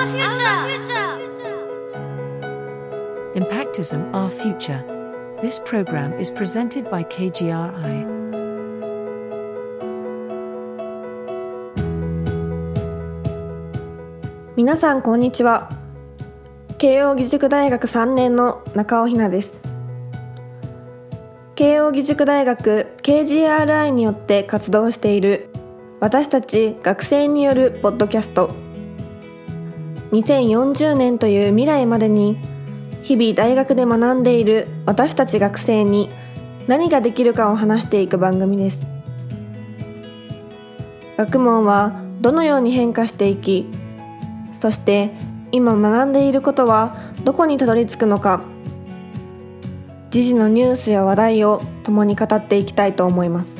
the future. Impactism Our Future. This program is presented by KGRI. 皆さんこんにちは慶應義塾大学3年の中尾ひなです慶應義塾大学 KGRI によって活動している私たち学生によるポッドキャスト2040年という未来までに日々大学で学んでいる私たち学生に何ができるかを話していく番組です。学問はどのように変化していきそして今学んでいることはどこにたどり着くのか時事のニュースや話題を共に語っていきたいと思います。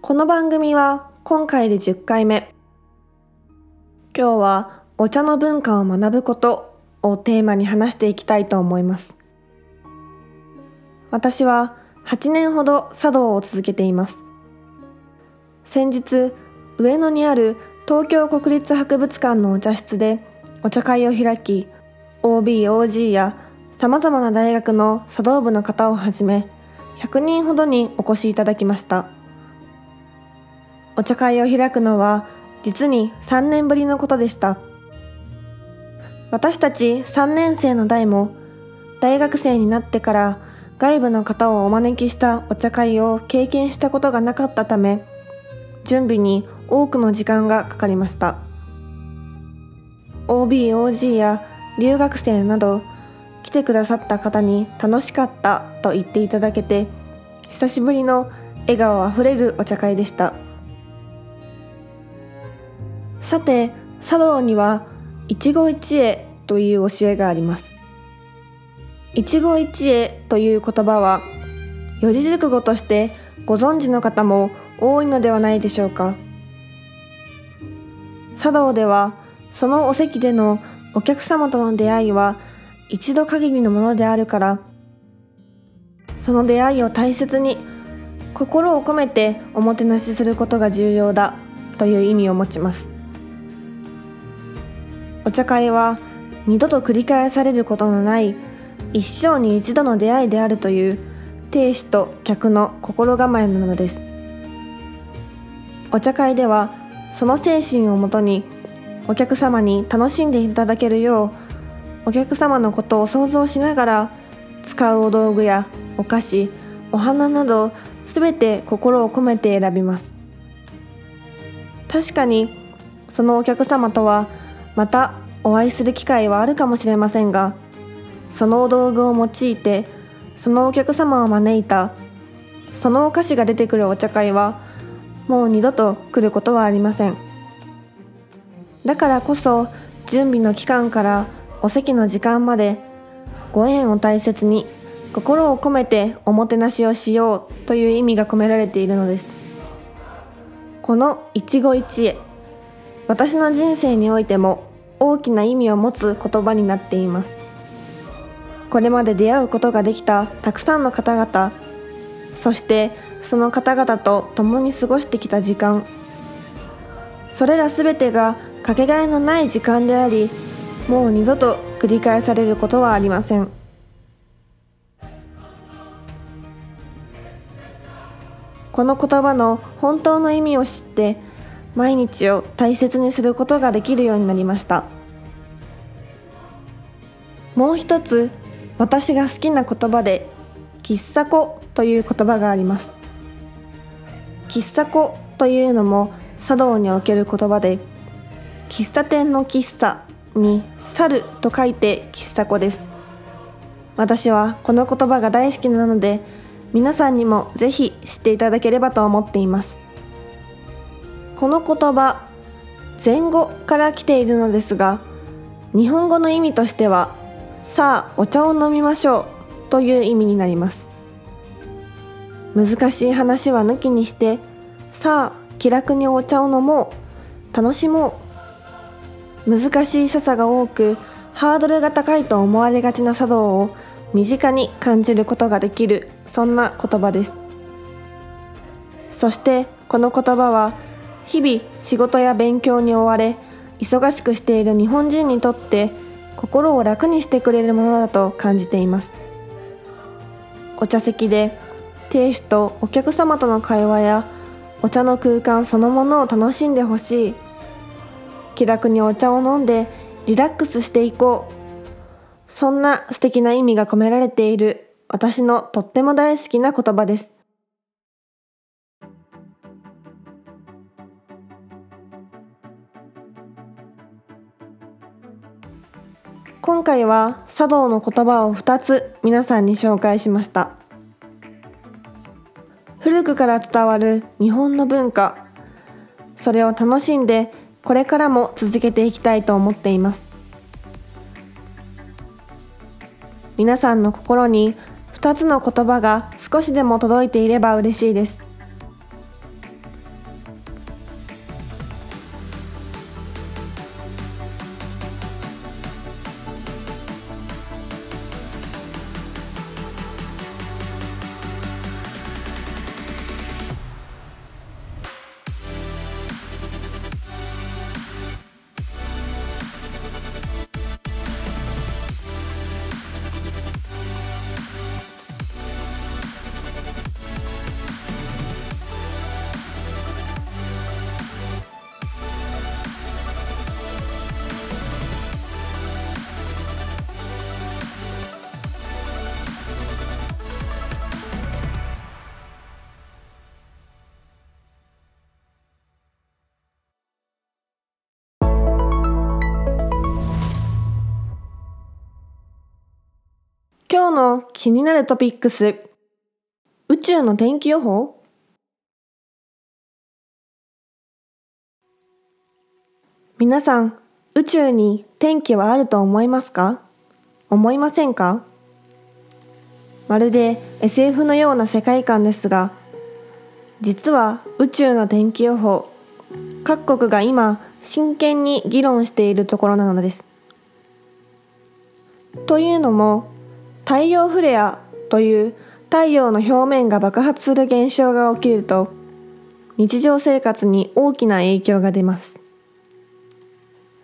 この番組は今回で10回目。今日はお茶の文化を学ぶことをテーマに話していきたいと思います。私は8年ほど茶道を続けています。先日上野にある東京国立博物館のお茶室でお茶会を開き OBOG やさまざまな大学の茶道部の方をはじめ100人ほどにお越しいただきました。お茶会を開くのは実に3年ぶりのことでした。私たち3年生の代も大学生になってから外部の方をお招きしたお茶会を経験したことがなかったため準備に多くの時間がかかりました。OBOG や留学生など来てくださった方に楽しかったと言っていただけて久しぶりの笑顔あふれるお茶会でした。さて茶道には一期一会という教えがあります。一期一会という言葉は四字熟語としてご存知の方も多いのではないでしょうか。茶道ではそのお席でのお客様との出会いは一度限りのものであるからその出会いを大切に心を込めておもてなしすることが重要だという意味を持ちます。お茶会は二度と繰り返されることのない一生に一度の出会いであるという亭主と客の心構えなのです。お茶会ではその精神をもとにお客様に楽しんでいただけるようお客様のことを想像しながら使うお道具やお菓子お花などすべて心を込めて選びます。確かにそのお客様とはまたお会いする機会はあるかもしれませんがそのお道具を用いてそのお客様を招いたそのお菓子が出てくるお茶会はもう二度と来ることはありません。だからこそ準備の期間からお席の時間までご縁を大切に心を込めておもてなしをしようという意味が込められているのです。この一期一会私の人生においても大きな意味を持つ言葉になっています。これまで出会うことができたたくさんの方々そしてその方々と共に過ごしてきた時間。それら全てがかけがえのない時間でありもう二度と繰り返されることはありません。この言葉の本当の意味を知って毎日を大切にすることができるようになりました。もう一つ私が好きな言葉で喫茶子という言葉があります。喫茶子というのも茶道における言葉で喫茶店の喫茶に猿と書いて喫茶子です。私はこの言葉が大好きなので皆さんにもぜひ知っていただければと思っています。この言葉前後から来ているのですが日本語の意味としてはさあお茶を飲みましょうという意味になります。難しい話は抜きにしてさあ気楽にお茶を飲もう楽しもう。難しい所作が多くハードルが高いと思われがちな茶道を身近に感じることができるそんな言葉です。そしてこの言葉は日々仕事や勉強に追われ忙しくしている日本人にとって心を楽にしてくれるものだと感じています。お茶席で亭主とお客様との会話やお茶の空間そのものを楽しんでほしい。気楽にお茶を飲んでリラックスしていこう。そんな素敵な意味が込められている私のとっても大好きな言葉です。今回は茶道の言葉を2つ皆さんに紹介しました。古くから伝わる日本の文化。それを楽しんでこれからも続けていきたいと思っています。皆さんの心に2つの言葉が少しでも届いていれば嬉しいです。今日の気になるトピックス。宇宙の天気予報？皆さん宇宙に天気はあると思いますか？思いませんか？まるで SF のような世界観ですが実は宇宙の天気予報各国が今真剣に議論しているところなのです。というのも太陽フレアという太陽の表面が爆発する現象が起きると日常生活に大きな影響が出ます。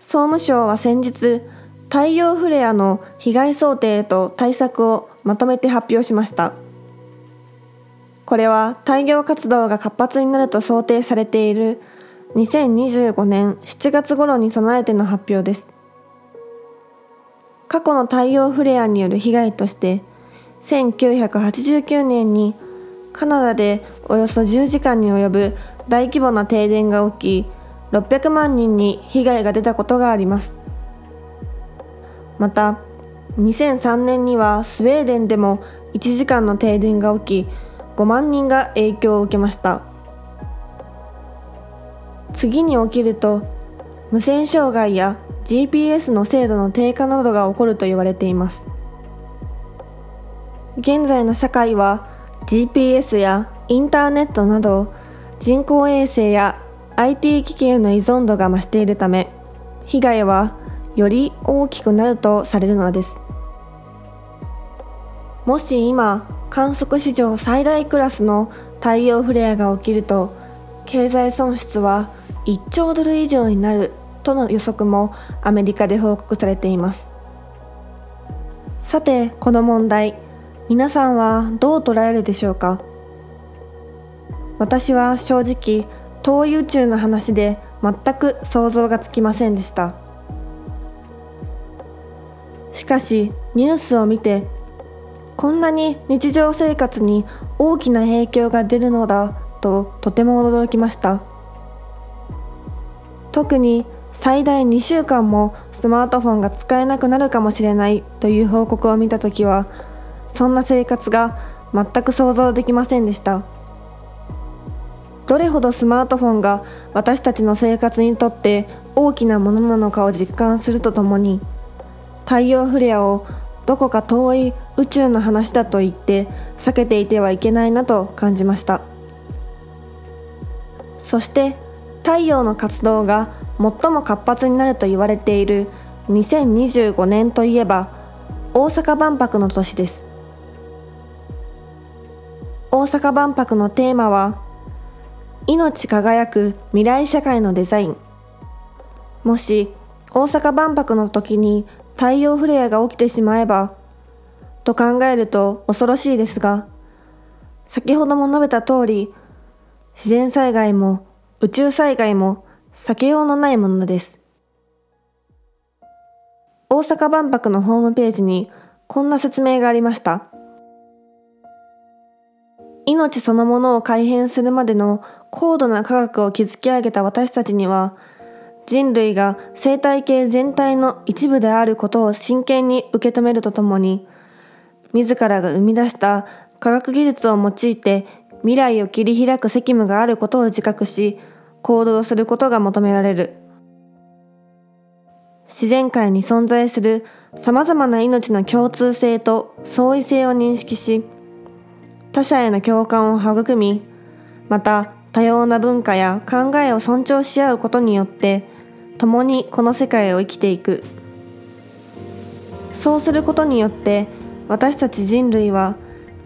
総務省は先日太陽フレアの被害想定と対策をまとめて発表しました。これは太陽活動が活発になると想定されている2025年7月頃に備えての発表です。過去の太陽フレアによる被害として1989年にカナダでおよそ10時間に及ぶ大規模な停電が起き600万人に被害が出たことがあります。また2003年にはスウェーデンでも1時間の停電が起き5万人が影響を受けました。次に起きると無線障害や GPS の精度の低下などが起こると言われています。現在の社会は GPS やインターネットなど人工衛星や IT 機器への依存度が増しているため被害はより大きくなるとされるのです。もし今観測史上最大クラスの太陽フレアが起きると経済損失は1兆ドル以上になるとの予測もアメリカで報告されています。さてこの問題。皆さんはどう捉えるでしょうか？私は正直遠い宇宙の話で全く想像がつきませんでした。しかしニュースを見てこんなに日常生活に大きな影響が出るのだととても驚きました。特に最大2週間もスマートフォンが使えなくなるかもしれないという報告を見た時はそんな生活が全く想像できませんでした。どれほどスマートフォンが私たちの生活にとって大きなものなのかを実感するとともに太陽フレアをどこか遠い宇宙の話だと言って避けていてはいけないなと感じました。そして太陽の活動が最も活発になると言われている2025年といえば大阪万博の年です。大阪万博のテーマは命輝く未来社会のデザイン。もし大阪万博の時に太陽フレアが起きてしまえばと考えると恐ろしいですが先ほども述べた通り自然災害も宇宙災害も避けようのないものです。大阪万博のホームページにこんな説明がありました。命そのものを改変するまでの高度な科学を築き上げた私たちには人類が生態系全体の一部であることを真剣に受け止めるとともに自らが生み出した科学技術を用いて未来を切り開く責務があることを自覚し行動することが求められる。自然界に存在するさまざまな命の共通性と相違性を認識し他者への共感を育みまた多様な文化や考えを尊重し合うことによって共にこの世界を生きていく。そうすることによって私たち人類は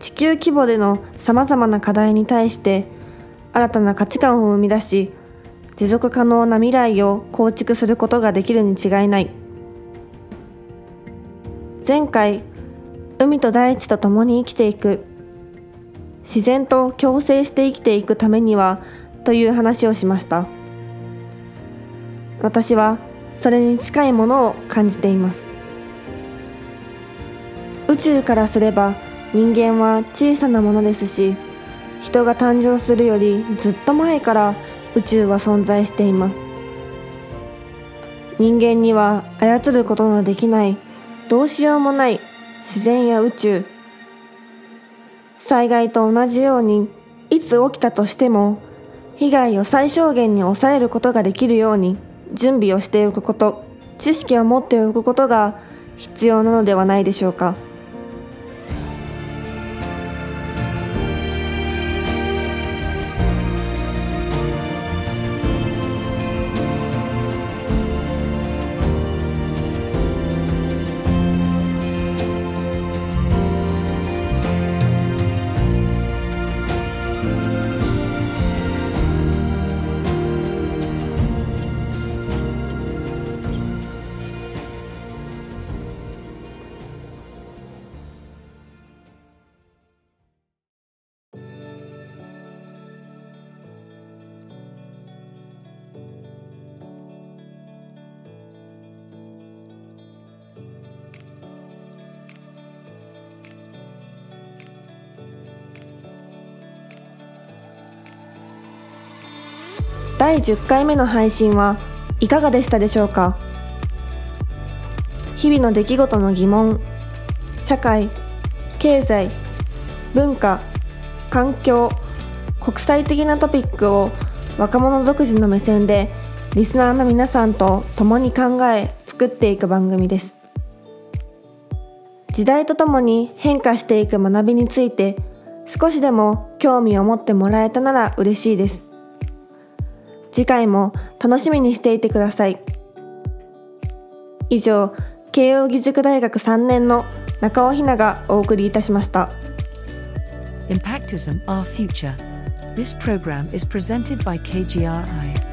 地球規模でのさまざまな課題に対して新たな価値観を生み出し持続可能な未来を構築することができるに違いない。前回海と大地と共に生きていく。自然と共生して生きていくためにはという話をしました。私はそれに近いものを感じています。宇宙からすれば人間は小さなものですし人が誕生するよりずっと前から宇宙は存在しています人間には操ることのできないどうしようもない自然や宇宙災害と同じようにいつ起きたとしても被害を最小限に抑えることができるように準備をしておくこと知識を持っておくことが必要なのではないでしょうか。第10回目の配信はいかがでしたでしょうか？日々の出来事の疑問社会経済文化環境国際的なトピックを若者独自の目線でリスナーの皆さんと共に考え作っていく番組です。時代とともに変化していく学びについて少しでも興味を持ってもらえたなら嬉しいです。次回も楽しみにしていてください以上慶應義塾大学3年の中尾ひながお送りいたしました Impactism Our Future This program is presented by KGRI